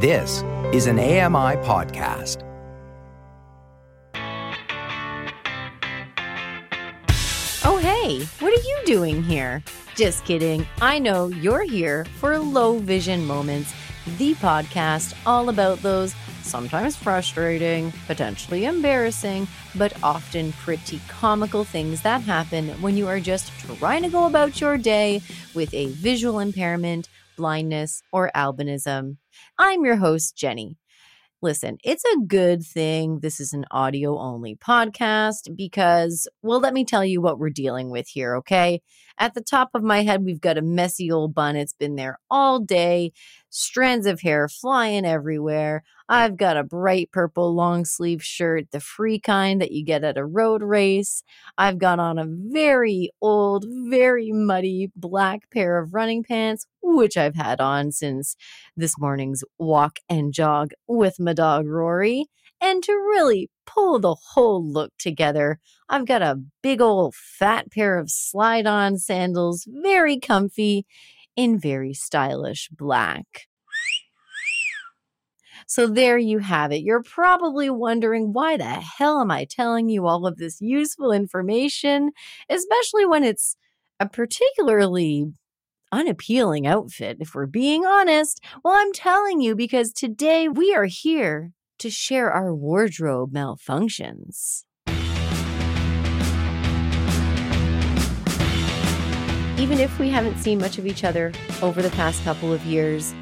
This is an AMI podcast. Oh, hey, what are you doing here? Just kidding. I know you're here for Low Vision Moments, the podcast all about those sometimes frustrating, potentially embarrassing, but often pretty comical things that happen when you are just trying to go about your day with a visual impairment, blindness, or albinism. I'm your host, Jenny. Listen, it's a good thing this is an audio only podcast because, well, let me tell you what we're dealing with here, okay? At the top of my head, we've got a messy old bun. It's been there all day, strands of hair flying everywhere. I've got a bright purple long sleeve shirt, the free kind that you get at a road race. I've got on a very old, very muddy black pair of running pants, which I've had on since this morning's walk and jog with my dog Rory. And to really pull the whole look together, I've got a big old fat pair of slide on sandals, very comfy, in very stylish black. So there you have it. You're probably wondering why the hell am I telling you all of this useful information, especially when it's a particularly unappealing outfit, if we're being honest. Well, I'm telling you because today we are here to share our wardrobe malfunctions. Even if we haven't seen much of each other over the past couple of years,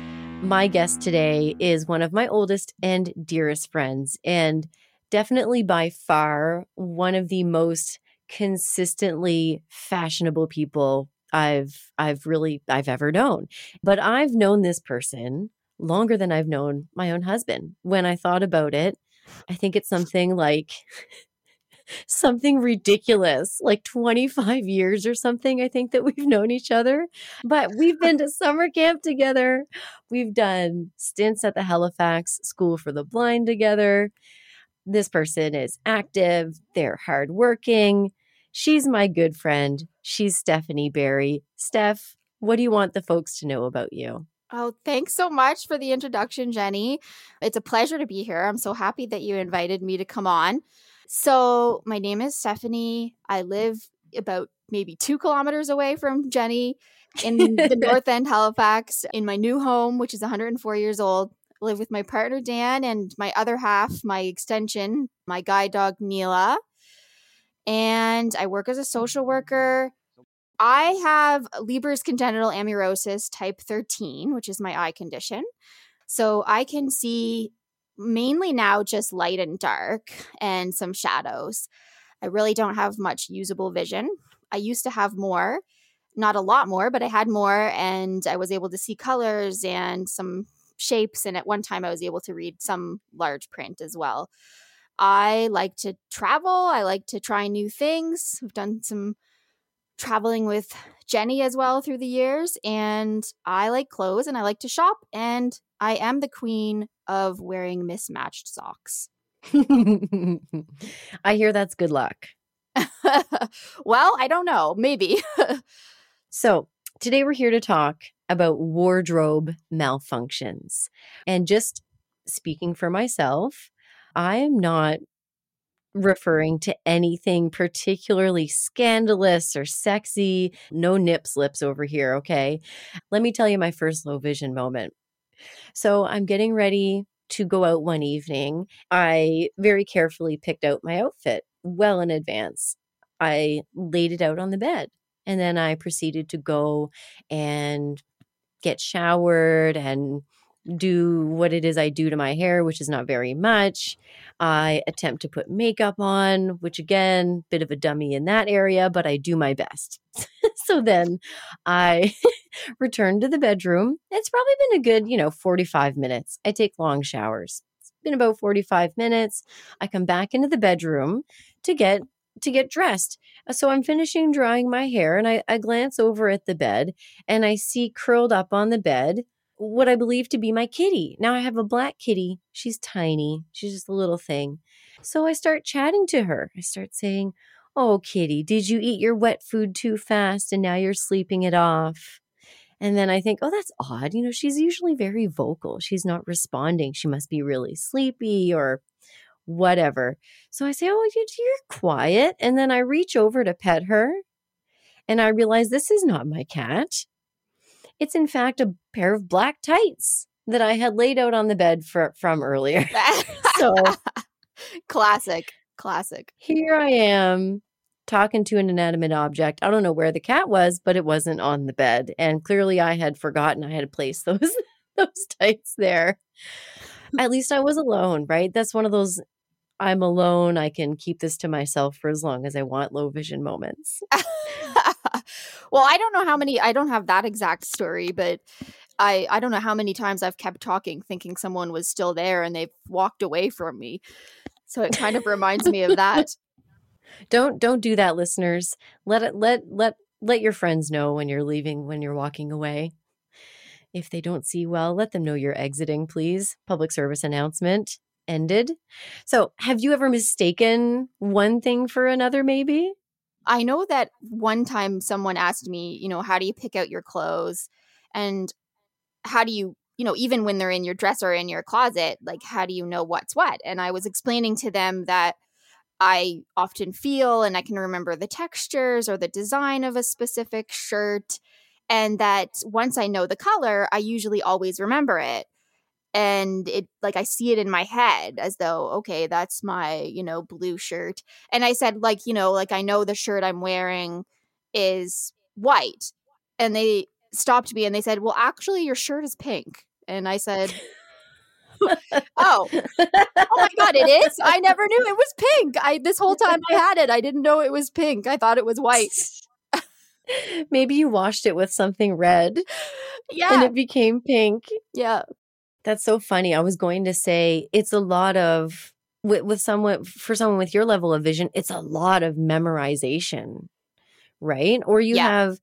my guest today is one of my oldest and dearest friends, and definitely by far one of the most consistently fashionable people I've I've really I've ever known. But I've known this person longer than I've known my own husband. When I thought about it, I think it's something like something ridiculous, like 25 years or something. I think that we've known each other, but we've been to summer camp together. We've done stints at the Halifax School for the Blind together. This person is active, they're hardworking. She's my good friend. She's Stephanie Barry. Steph, what do you want the folks to know about you? Oh, thanks so much for the introduction, Jenny. It's a pleasure to be here. I'm so happy that you invited me to come on. So, my name is Stephanie. I live about maybe two kilometers away from Jenny in the North End, Halifax, in my new home, which is 104 years old. I live with my partner, Dan, and my other half, my extension, my guide dog, Neela. And I work as a mm. social worker. I have Leber's congenital amaurosis type 13, which is my eye condition. So I can see mainly now just light and dark and some shadows. I really don't have much usable vision. I used to have more, not a lot more, but I had more and I was able to see colors and some shapes. And at one time, I was able to read some large print as well. I like to travel, I like to try new things. I've done some traveling with Jenny as well through the years. And I like clothes and I like to shop. And I am the queen of wearing mismatched socks. I hear that's good luck. well, I don't know. Maybe. so, today we're here to talk about wardrobe malfunctions. And just speaking for myself, I am not referring to anything particularly scandalous or sexy. No nip slips over here, okay? Let me tell you my first low vision moment. So I'm getting ready to go out one evening. I very carefully picked out my outfit well in advance. I laid it out on the bed and then I proceeded to go and get showered and do what it is I do to my hair, which is not very much. I attempt to put makeup on, which again, bit of a dummy in that area, but I do my best. so then I return to the bedroom. It's probably been a good, you know, 45 minutes. I take long showers. It's been about 45 minutes. I come back into the bedroom to get to get dressed. Uh, so I'm finishing drying my hair and I, I glance over at the bed and I see curled up on the bed what I believe to be my kitty. Now I have a black kitty. She's tiny. She's just a little thing. So I start chatting to her. I start saying, Oh, kitty, did you eat your wet food too fast and now you're sleeping it off? And then I think, oh, that's odd. You know, she's usually very vocal. She's not responding. She must be really sleepy or whatever. So I say, oh, you're quiet. And then I reach over to pet her and I realize this is not my cat. It's in fact a pair of black tights that I had laid out on the bed for, from earlier. so classic, classic. Here I am talking to an inanimate object. I don't know where the cat was, but it wasn't on the bed. And clearly I had forgotten I had placed those those tights there. At least I was alone, right? That's one of those I'm alone. I can keep this to myself for as long as I want low vision moments. Well, I don't know how many I don't have that exact story, but I I don't know how many times I've kept talking thinking someone was still there and they've walked away from me. So it kind of reminds me of that. Don't don't do that, listeners. Let it let let let your friends know when you're leaving, when you're walking away. If they don't see well, let them know you're exiting, please. Public service announcement ended. So, have you ever mistaken one thing for another, maybe? I know that one time someone asked me, you know, how do you pick out your clothes? And how do you, you know, even when they're in your dresser in your closet, like, how do you know what's what? And I was explaining to them that I often feel and I can remember the textures or the design of a specific shirt. And that once I know the color, I usually always remember it. And it, like, I see it in my head as though, okay, that's my, you know, blue shirt. And I said, like, you know, like, I know the shirt I'm wearing is white. And they stopped me and they said, well, actually, your shirt is pink. And I said, oh, oh my god, it is! I never knew it was pink. I this whole time I had it, I didn't know it was pink. I thought it was white. Maybe you washed it with something red. Yeah. And it became pink. Yeah. That's so funny. I was going to say it's a lot of with, with someone for someone with your level of vision, it's a lot of memorization right? Or you yeah. have,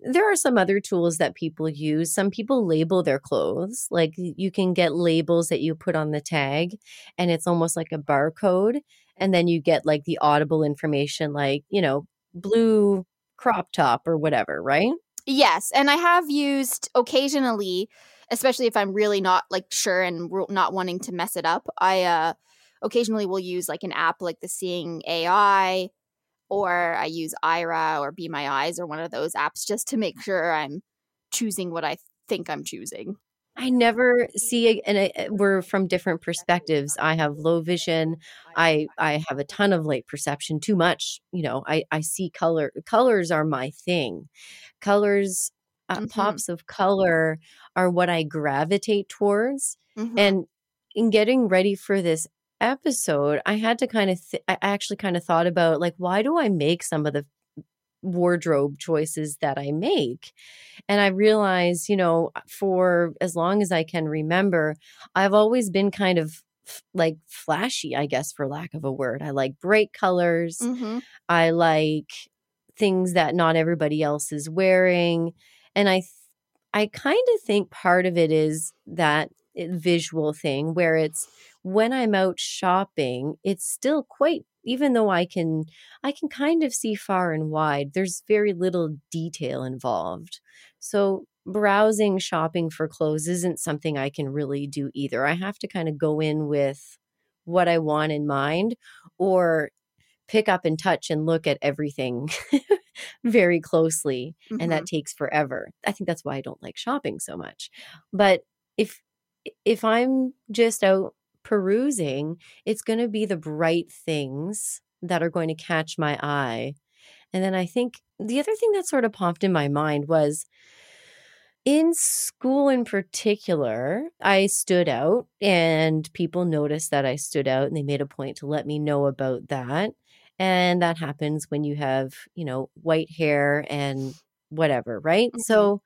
there are some other tools that people use. Some people label their clothes. Like you can get labels that you put on the tag, and it's almost like a barcode. And then you get like the audible information, like, you know, blue crop top or whatever, right? Yes. And I have used occasionally, especially if I'm really not like sure and not wanting to mess it up, I, uh, occasionally will use like an app like the Seeing AI or I use Aira or Be My Eyes or one of those apps just to make sure I'm choosing what I think I'm choosing. I never see, and we're from different perspectives. I have low vision. I I have a ton of light perception. Too much, you know. I I see color. Colors are my thing. Colors, uh, mm-hmm. pops of color are what I gravitate towards. Mm-hmm. And in getting ready for this episode, I had to kind of, th- I actually kind of thought about like, why do I make some of the wardrobe choices that I make? And I realized, you know, for as long as I can remember, I've always been kind of like flashy, I guess, for lack of a word. I like bright colors. Mm-hmm. I like things that not everybody else is wearing. And I, th- I kind of think part of it is that eh, visual thing where it's when I'm out shopping, it's still quite even though I can I can kind of see far and wide, there's very little detail involved. So browsing shopping for clothes isn't something I can really do either. I have to kind of go in with what I want in mind or pick up and touch and look at everything very closely mm-hmm. and that mm-hmm. takes forever. I think that's why I don't like shopping so much. But if if I'm just out perusing, it's going to be the bright things that are going to catch my eye. And then I think the other thing that sort of popped in my mind was in school in particular, I stood out and people noticed that I stood out and they made a point to let me know about that. And that happens when you have, you know, white hair and whatever, right? Mm-hmm. So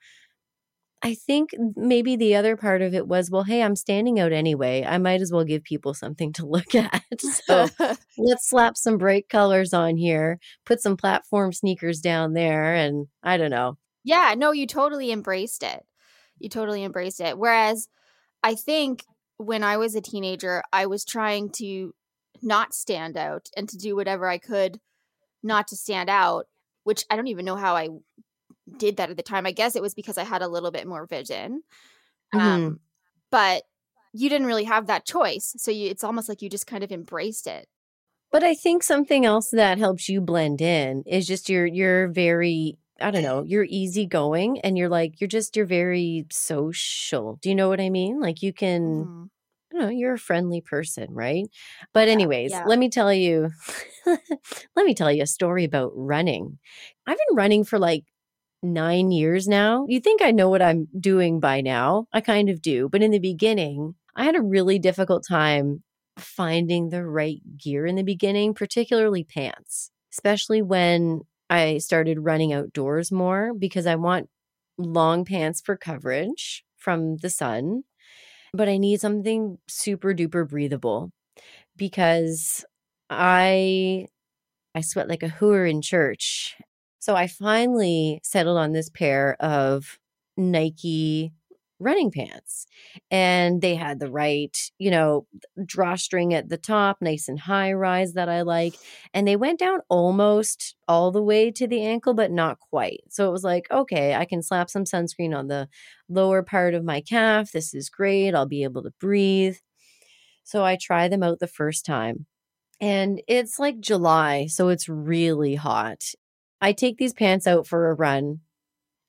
I think maybe the other part of it was, well, hey, I'm standing out anyway. I might as well give people something to look at. So let's slap some bright colors on here, put some platform sneakers down there, and I don't know. Yeah, no, you totally embraced it. You totally embraced it. Whereas I think when I was a teenager, I was trying to not stand out and to do whatever I could not to stand out, which I don't even know how I did that at the time. I guess it was because I had a little bit more vision. Mhm. Um, but you didn't really have that choice. So you, it's almost like you just kind of embraced it. But I think something else that helps you blend in is just you're you're very I don't know, you're easygoing and you're like you're just you're very social. Do you know what I mean? Like you can Mhm. I don't know, you're a friendly person, right? But anyways, yeah. let me tell you let me tell you a story about running. I've been running for like 9 years now. You think I know what I'm doing by now? I kind of do, but in the beginning, I had a really difficult time finding the right gear in the beginning, particularly pants, especially when I started running outdoors more because I want long pants for coverage from the sun, but I need something super duper breathable because I I sweat like a hooer in church. So I finally settled on this pair of Nike running pants. And they had the right, you know, drawstring at the top, nice and high rise that I like. And they went down almost all the way to the ankle, but not quite. So it was like, okay, I can slap some sunscreen on the lower part of my calf. This is great. I'll be able to breathe. So I try them out the first time. And it's like July, so it's really hot. I take these pants out for a run,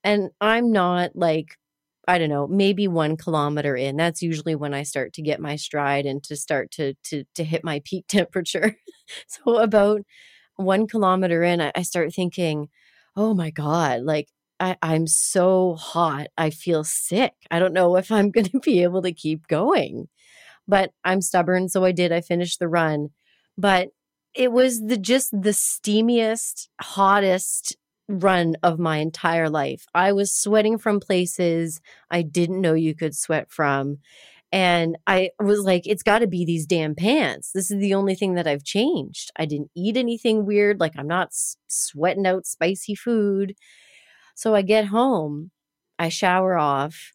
and I'm not like, I don't know, maybe one kilometer in. That's usually when I start to get my stride and to start to to to hit my peak temperature. so about one kilometer in, I, I start thinking, oh my God, like I, I'm so hot. I feel sick. I don't know if I'm going to be able to keep going. But I'm stubborn. So I did. I finished the run. But it was the just the steamiest, hottest run of my entire life. I was sweating from places I didn't know you could sweat from. And I was like, it's got to be these damn pants. This is the only thing that I've changed. I didn't eat anything weird. Like, I'm not sweating out spicy food. So I get home, I shower off,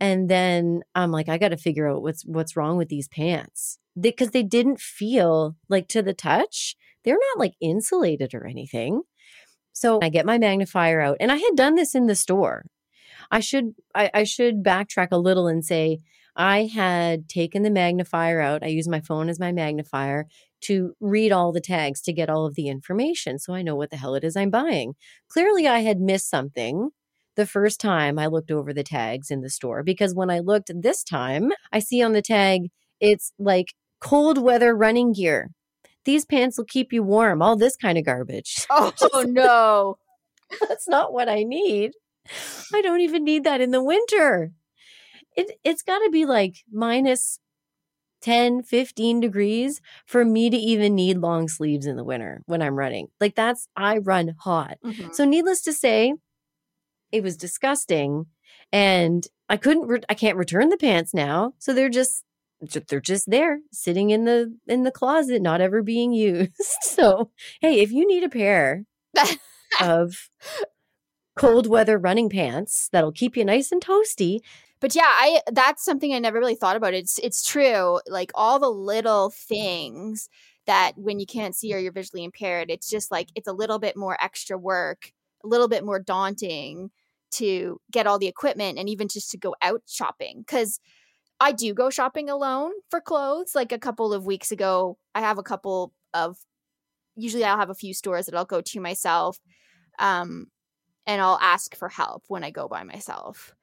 and then I'm like, I got to figure out what's what's wrong with these pants because they, didn't feel like to the touch. They're not like insulated or anything. So I get my magnifier out, and I had done this in the store. I should I, I should backtrack a little and say I had taken the magnifier out. I use my phone as my magnifier to read all the tags to get all of the information so I know what the hell it is I'm buying. Clearly, I had missed something the first time I looked over the tags in the store because when I looked this time, I see on the tag it's like cold weather running gear. These pants will keep you warm, all this kind of garbage. Oh, no. That's not what I need. I don't even need that in the winter. It it's got to be like minus 10, 15 degrees for me to even need long sleeves in the winter when I'm running. Like that's I run hot. Mhm. So needless to say, it was disgusting and I couldn't re- I can't return the pants now. So they're just ju- they're just there sitting in the in the closet not ever being used. So, hey, if you need a pair of cold weather running pants that'll keep you nice and toasty, But yeah, I that's something I never really thought about. It's it's true. Like all the little things that when you can't see or you're visually impaired, it's just like it's a little bit more extra work, a little bit more daunting to get all the equipment and even just to go out shopping cuz I do go shopping alone for clothes. Like a couple of weeks ago, I have a couple of usually I'll have a few stores that I'll go to myself. Um and I'll ask for help when I go by myself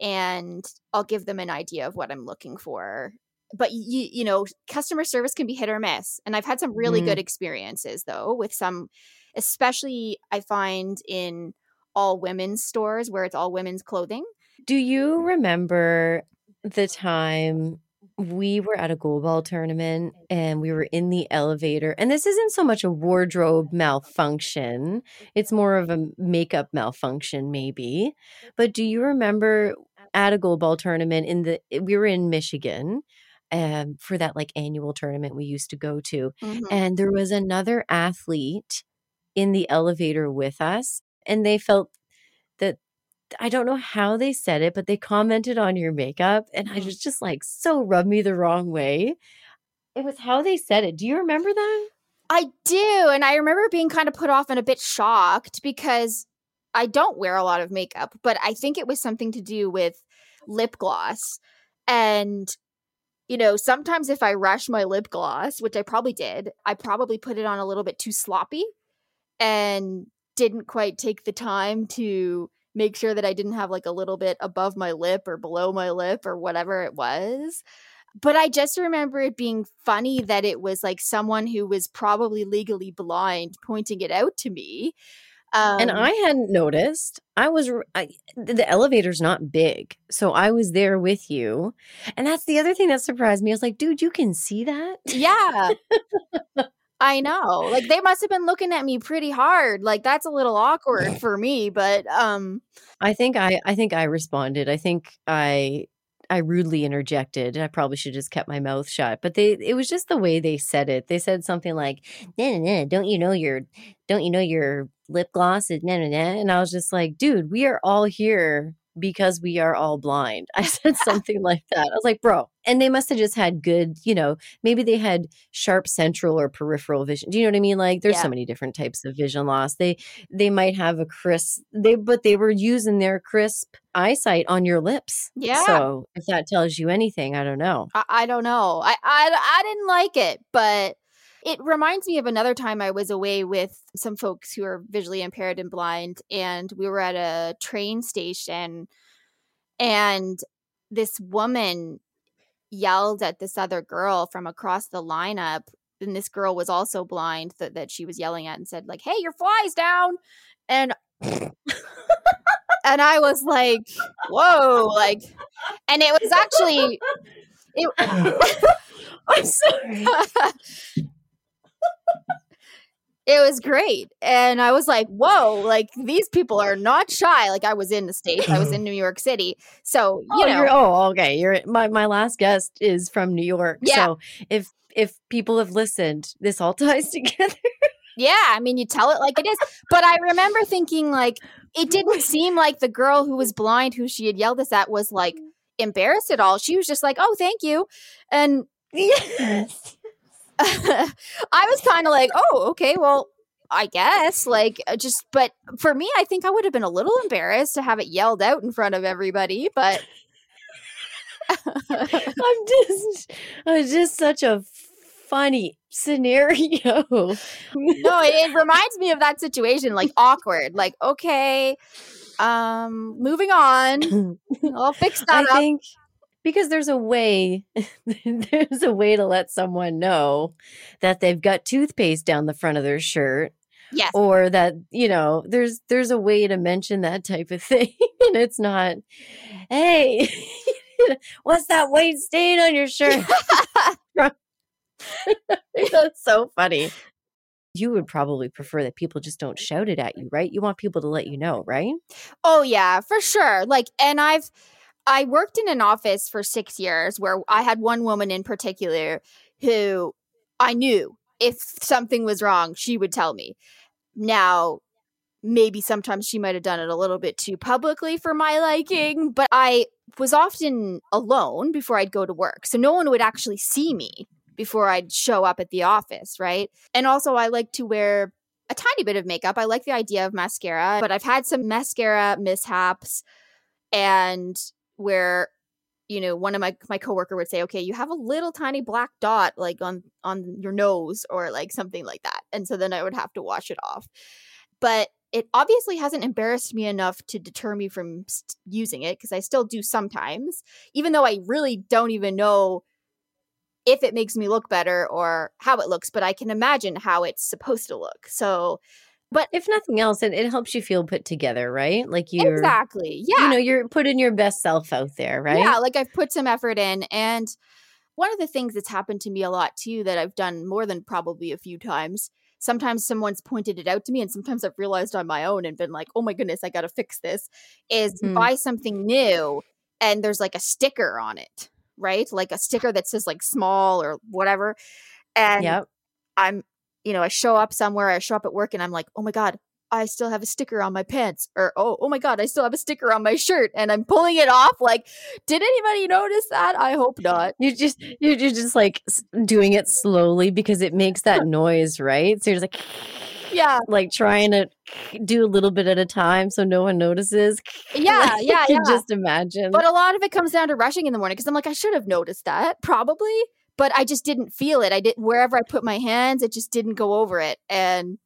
and I'll give them an idea of what I'm looking for. But you you know, customer service can be hit or miss. And I've had some really Mm. good experiences though with some especially I find in all women's stores where it's all women's clothing. do you remember the time we were at a goal ball tournament and we were in the elevator and this isn't so much a wardrobe malfunction it's more of a makeup malfunction maybe but do you remember at a goal ball tournament in the we were in michigan um, for that like annual tournament we used to go to Mhm. and there was another athlete in the elevator with us and they felt that I don't know how they said it, but they commented on your makeup and I mm-hmm. was just like so rubbed me the wrong way. It was how they said it. Do you remember that? I do. And I remember being kind of put off and a bit shocked because I don't wear a lot of makeup, but I think it was something to do with lip gloss. And, you know, sometimes if I rush my lip gloss, which I probably did, I probably put it on a little bit too sloppy and didn't quite take the time to make sure that I didn't have like a little bit above my lip or below my lip or whatever it was. But I just remember it being funny that it was like someone who was probably legally blind pointing it out to me. Um, and I hadn't noticed. I was I, the elevator's not big, so I was there with you, and that's the other thing that surprised me. I was like, "Dude, you can see that?" Yeah, I know. Like they must have been looking at me pretty hard. Like that's a little awkward for me, but um, I think I I think I responded. I think I I rudely interjected. I probably should have just kept my mouth shut. But they it was just the way they said it. They said something like, nah, nah, nah, don't you know your don't you know your lip gloss is nah, nah, nah. And I was just like, dude, we are all here because we are all blind. I said something like that. I was like, bro. And they must have just had good, you know, maybe they had sharp central or peripheral vision. Do you know what I mean? Like there's yeah. so many different types of vision loss. They they might have a crisp they but they were using their crisp eyesight on your lips. Yeah. So if that tells you anything, I don't know. I, I don't know. I, I I didn't like it, but it reminds me of another time I was away with some folks who are visually impaired and blind, and we were at a train station, and this woman yelled at this other girl from across the lineup and this girl was also blind that, that she was yelling at and said like hey your fly's down! And and i was like whoa like and it was actually it i'm sorry it was great. And I was like, whoa, like these people are not shy. Like I was in the States, I was in New York City. So, you oh, know. oh, okay. You're my, my last guest is from New York. Yeah. So if if people have listened, this all ties together. yeah. I mean, you tell it like it is. But I remember thinking, like, it didn't seem like the girl who was blind, who she had yelled this at, was like embarrassed at all. She was just like, oh, thank you. And yes. I was kind of like, oh, okay, well, I guess. Like, uh, just, but for me, I think I would have been a little embarrassed to have it yelled out in front of everybody, but. I'm just, it's just such a funny scenario. no, it, it reminds me of that situation, like awkward. Like, okay, um, moving on. I'll fix that I up. think because there's a way there's a way to let someone know that they've got toothpaste down the front of their shirt yes. or that you know there's there's a way to mention that type of thing and it's not hey what's that white stain on your shirt? That's so funny. You would probably prefer that people just don't shout it at you right? You want people to let you know right? Oh yeah for sure. Like and i've I worked in an office for six years where I had one woman in particular who I knew if something was wrong, she would tell me. Now, maybe sometimes she might have done it a little bit too publicly for my liking, but I was often alone before I'd go to work. So no one would actually see me before I'd show up at the office, right? And also, I like to wear a tiny bit of makeup. I like the idea of mascara, but I've had some mascara mishaps and where you know one of my my coworker would say okay you have a little tiny black dot like on on your nose or like something like that. And so then i would have to wash it off. But it obviously hasn't embarrassed me enough to deter me from st- using it because i still do sometimes even though i really don't even know if it makes me look better or how it looks but i can imagine how it's supposed to look. So but if nothing else, it, it helps you feel put together, right? Like you're exactly, yeah. You know, you're putting your best self out there, right? Yeah, like I've put some effort in, and one of the things that's happened to me a lot too that I've done more than probably a few times. Sometimes someone's pointed it out to me, and sometimes I've realized on my own and been like, "Oh my goodness, I got to fix this." Is hmm. buy something new, and there's like a sticker on it, right? Like a sticker that says like small or whatever, and yep. I'm you know, I show up somewhere, I show up at work and I'm like, oh my God, I still have a sticker on my pants. Or, oh, oh my God, I still have a sticker on my shirt. And I'm pulling it off. Like, did anybody notice that? I hope not. You just, you're just like doing it slowly because it makes that noise, right? So you're just like, yeah. like trying to do a little bit at a time so no one notices. Yeah, yeah, I can yeah. Just imagine. But a lot of it comes down to rushing in the morning because I'm like, I should have noticed that probably, but I just didn't feel it. I did wherever I put my hands, it just didn't go over it, and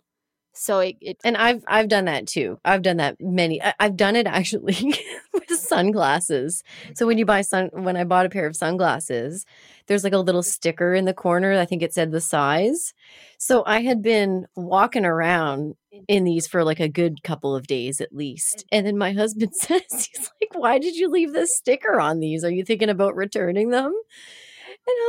so it. it And I've I've done that too. I've done that many. I, I've done it actually with sunglasses. So when you buy sun, when I bought a pair of sunglasses, there's like a little sticker in the corner. I think it said the size. So I had been walking around in these for like a good couple of days at least. And then my husband says, he's like, "Why did you leave this sticker on these? Are you thinking about returning them?"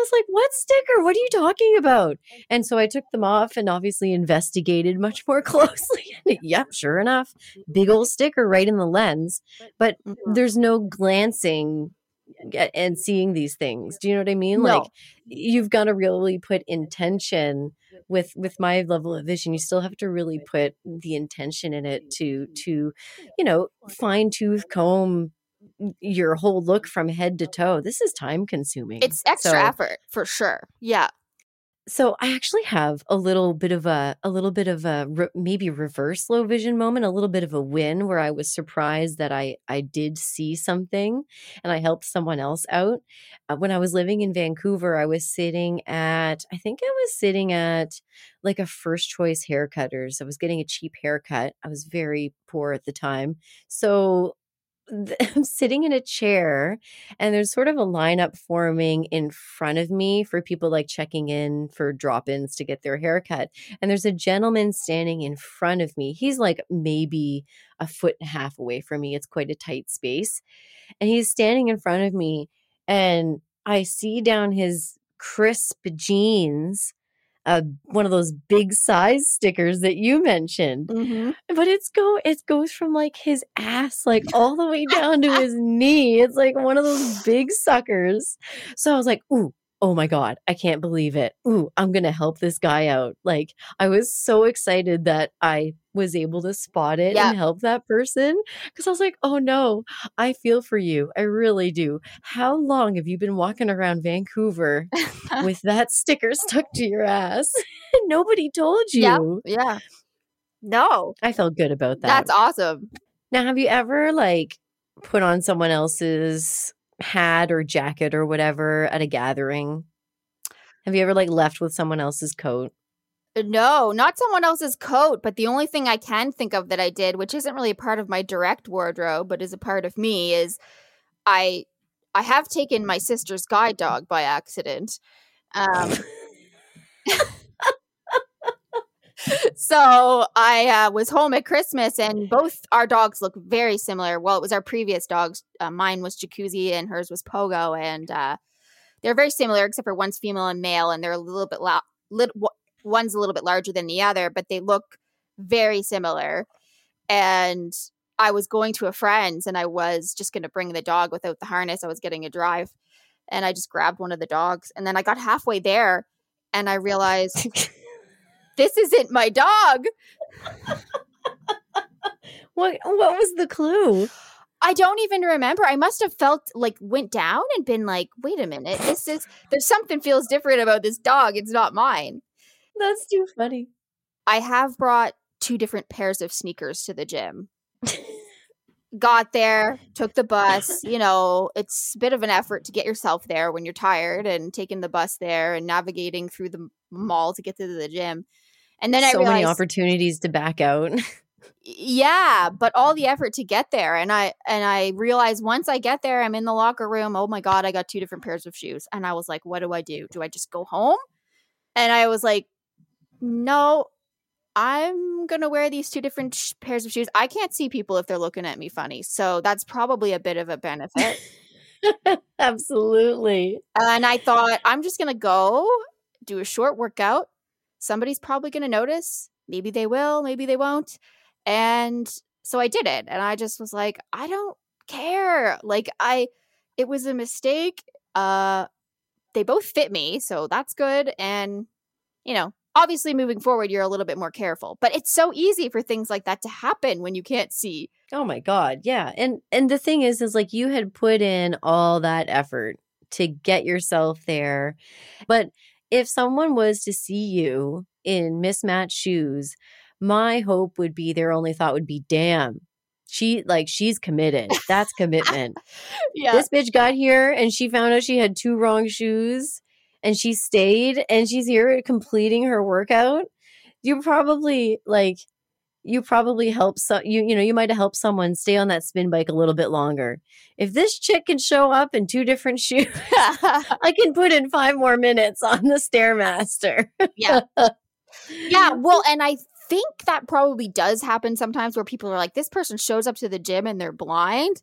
Was like, what sticker? What are you talking about? Oh. And so I took them off and obviously investigated much more closely. And yep, sure enough, big old sticker right in the lens. But there's no glancing and seeing these things. Do you know what I mean? No. Like you've got to really put intention with with my level of vision you still have to really put the intention in it to to you know fine tooth comb your whole look from head to toe this is time consuming it's extra So- effort for sure. Yeah. so I actually have a little bit of a a little bit of a re- maybe reverse low vision moment, a little bit of a win where I was surprised that I I did see something and I helped someone else out. Uh, when I was living in Vancouver, I was sitting at I think I was sitting at like a first choice haircutters. I was getting a cheap haircut. I was very poor at the time. So I'm sitting in a chair and there's sort of a lineup forming in front of me for people like checking in for drop-ins to get their haircut and there's a gentleman standing in front of me. He's like maybe a foot and a half away from me. It's quite a tight space and he's standing in front of me and i see down his crisp jeans uh, one of those big size stickers that you mentioned Mm-hmm. but it's go it goes from like his ass like all the way down to his knee. It's like one of those big suckers. So I was like, ooh, oh my God, I can't believe it. Ooh, I'm gonna help this guy out. Like I was so excited that I was able to spot it Yeah. and help that person. Cause I was like, oh no, I feel for you. I really do. How long have you been walking around Vancouver with that sticker stuck to your ass? Nobody told you. Yeah. yeah. No, I felt good about that. that's awesome. Now, have you ever like put on someone else's hat or jacket or whatever at a gathering? Have you ever like left with someone else's coat? No, not someone else's coat, but the only thing I can think of that I did, which isn't really a part of my direct wardrobe, but is a part of me, is I I have taken my sister's guide dog by accident. Um, so I uh, was home at Christmas, and both our dogs look very similar. Well, it was our previous dogs. Uh, mine was Jacuzzi, and hers was Pogo, and uh, they're very similar, except for one's female and male, and they're a little bit loud. Lit- one's a little bit larger than the other, but they look very similar. And I was going to a friend's, and I was just going to bring the dog without the harness. I was getting a drive, and I just grabbed one of the dogs, and then I got halfway there, and I realized this isn't my dog. what what was the clue? I don't even remember. I must have felt like went down and been like, wait a minute, this is there's something feels different about this dog. It's not mine. That's too funny. I have brought two different pairs of sneakers to the gym. Got there, took the bus. You know, it's a bit of an effort to get yourself there when you're tired and taking the bus there and navigating through the mall to get to the gym. And then I so realized, many opportunities to back out. yeah, but all the effort to get there, and I and I realized once I get there, I'm in the locker room. Oh my god, I got two different pairs of shoes, and I was like, what do I do? Do I just go home? And I was like, no, I'm gonna wear these two different sh- pairs of shoes. I can't see people if they're looking at me funny, so that's probably a bit of a benefit. Absolutely. and I thought I'm just gonna go do a short workout. Somebody's probably gonna notice. Maybe they will, maybe they won't. And so I did it, and I just was like, I don't care. Like I, it was a mistake. Uh, they both fit me, so that's good. And you know, obviously moving forward you're a little bit more careful but it's so easy for things like that to happen when you can't see Oh my god, yeah. And and the thing is is like you had put in all that effort to get yourself there. But if someone was to see you in mismatched shoes, my hope would be their only thought would be, damn, she like she's committed. That's commitment. yeah. This bitch got here and she found out she had two wrong shoes and she stayed and she's here completing her workout. You probably like you probably help some you you know you might have helped someone stay on that spin bike a little bit longer. If this chick can show up in two different shoes, I can put in five more minutes on the stairmaster. yeah. Yeah. Well, and I think that probably does happen sometimes where people are like, this person shows up to the gym and they're blind.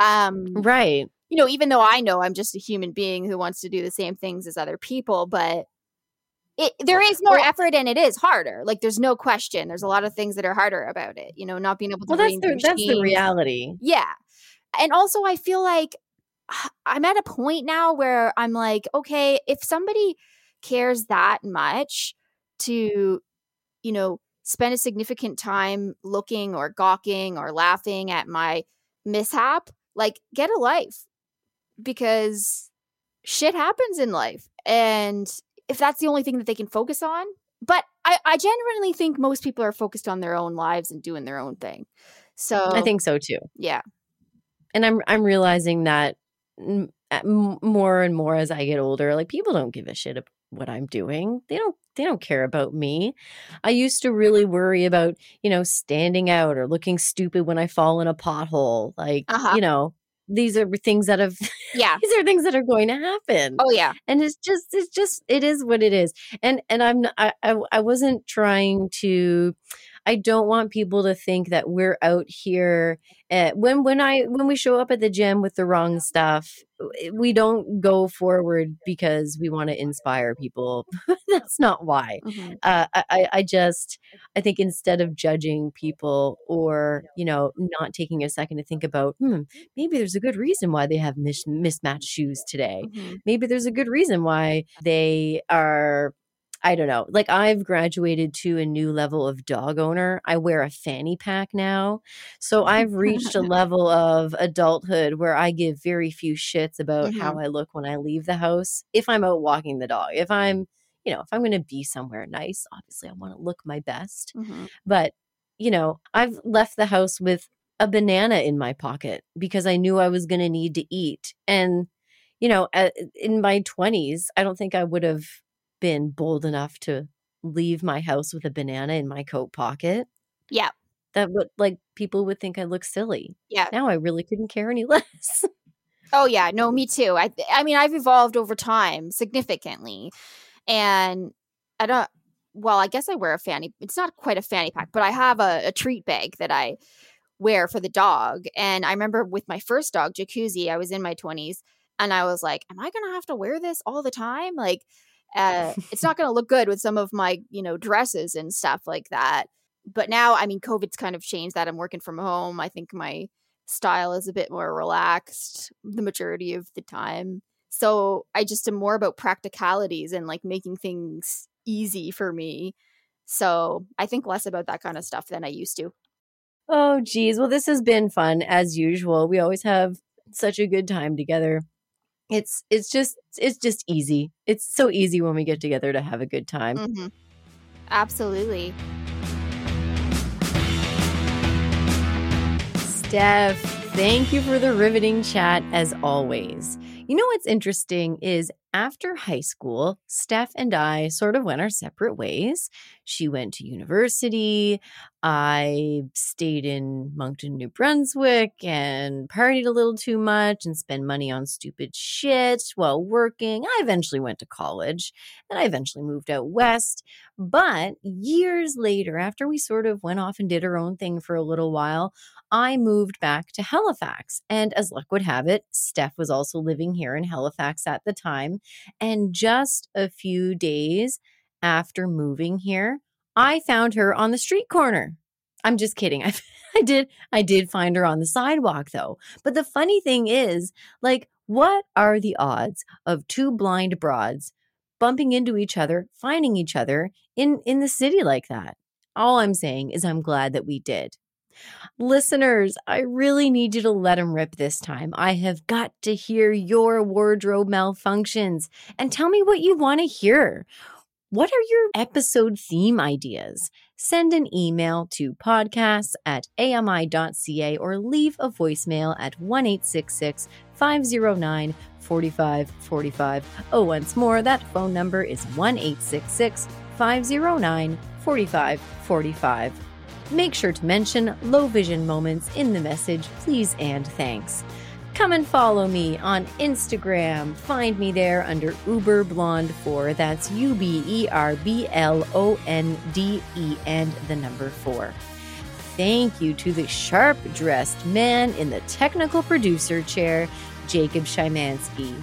Um, right. You know, even though I know I'm just a human being who wants to do the same things as other people, but it, there is more Well- effort and it is harder. Like, there's no question. There's a lot of things that are harder about it. You know, not being able to. Well, that's the that's the reality. Yeah. And also, I feel like I'm at a point now where I'm like, okay, if somebody cares that much to, you know, spend a significant time looking or gawking or laughing at my mishap, like, get a life because shit happens in life. And if that's the only thing that they can focus on, but I, I genuinely think most people are focused on their own lives and doing their own thing. So I think so too. yeah. and I'm I'm realizing that m- more and more as I get older, like people don't give a shit about what I'm doing. They don't they don't care about me. I used to really worry about, you know, standing out or looking stupid when I fall in a pothole. Like, Uh-huh. you know, these are things that have Yeah. these are things that are going to happen Oh yeah. and it's just it's just it is what it is and and i'm I, I wasn't trying to i don't want people to think that we're out here uh, when when i when we show up at the gym with the wrong stuff we don't go forward because we want to inspire people that's not why Mhm. uh, I, I- just I think instead of judging people or you know not taking a second to think about hmm, maybe there's a good reason why they have mis- mismatched shoes today Mhm. maybe there's a good reason why they are I don't know. Like I've graduated to a new level of dog owner. I wear a fanny pack now. So I've reached a level of adulthood where I give very few shits about how I look when I leave the house. If I'm out walking the dog, if I'm, you know, if I'm going to be somewhere nice, obviously I want to look my best. Mhm. But, you know, I've left the house with a banana in my pocket because I knew I was going to need to eat. And, you know, in my 20s, I don't think I would have been bold enough to leave my house with a banana in my coat pocket. Yeah. That would like people would think I look silly. Yeah. Now I really couldn't care any less. Oh yeah, no, me too. I I mean, I've evolved over time significantly. And I don't well, I guess I wear a fanny. It's not quite a fanny pack, but I have a, a treat bag that I wear for the dog. And I remember with my first dog, Jacuzzi, I was in my 20s and I was like, am I going to have to wear this all the time? Like uh, it's not going to look good with some of my, you know, dresses and stuff like that. But now, I mean, COVID's kind of changed that. I'm working from home. I think my style is a bit more relaxed the majority of the time. So I just am more about practicalities and like making things easy for me. So I think less about that kind of stuff than I used to. oh geez. Well, this has been fun as usual. We always have such a good time together. It's it's just it's just easy. It's so easy when we get together to have a good time. hmm Absolutely. Steph, thank you for the riveting chat as always. You know what's interesting is after high school, Steph and I sort of went our separate ways. She went to university. I stayed in Moncton, New Brunswick and partied a little too much and spent money on stupid shit while working. I eventually went to college and I eventually moved out west. But years later, after we sort of went off and did our own thing for a little while, I moved back to Halifax. And as luck would have it, Steph was also living here in Halifax at the time. And just a few days after moving here, I found her on the street corner. I'm just kidding. I, I did I did find her on the sidewalk though. But the funny thing is, like what are the odds of two blind broads bumping into each other, finding each other in in the city like that? All I'm saying is I'm glad that we did. Listeners, I really need you to let him rip this time. I have got to hear your wardrobe malfunctions and tell me what you want to hear. What are your episode theme ideas? Send an email to podcasts at ami.ca or leave a voicemail at 1 509 4545. Oh, once more, that phone number is 1 509 4545. Make sure to mention low vision moments in the message, please and thanks. Come and follow me on Instagram. Find me there under Uber Blonde 4. That's U B E R B L O N D E and the number 4. Thank you to the sharp dressed man in the technical producer chair, Jacob Szymanski.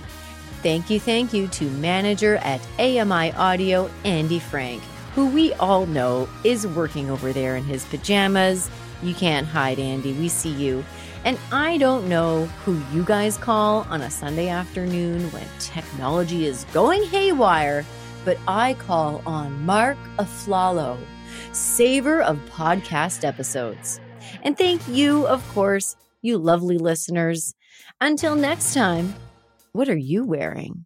Thank you, thank you to manager at AMI Audio, Andy Frank, who we all know is working over there in his pajamas. You can't hide, Andy. We see you. And I don't know who you guys call on a Sunday afternoon when technology is going haywire, but I call on Mark Aflalo, saver of podcast episodes. And thank you, of course, you lovely listeners. Until next time, what are you wearing?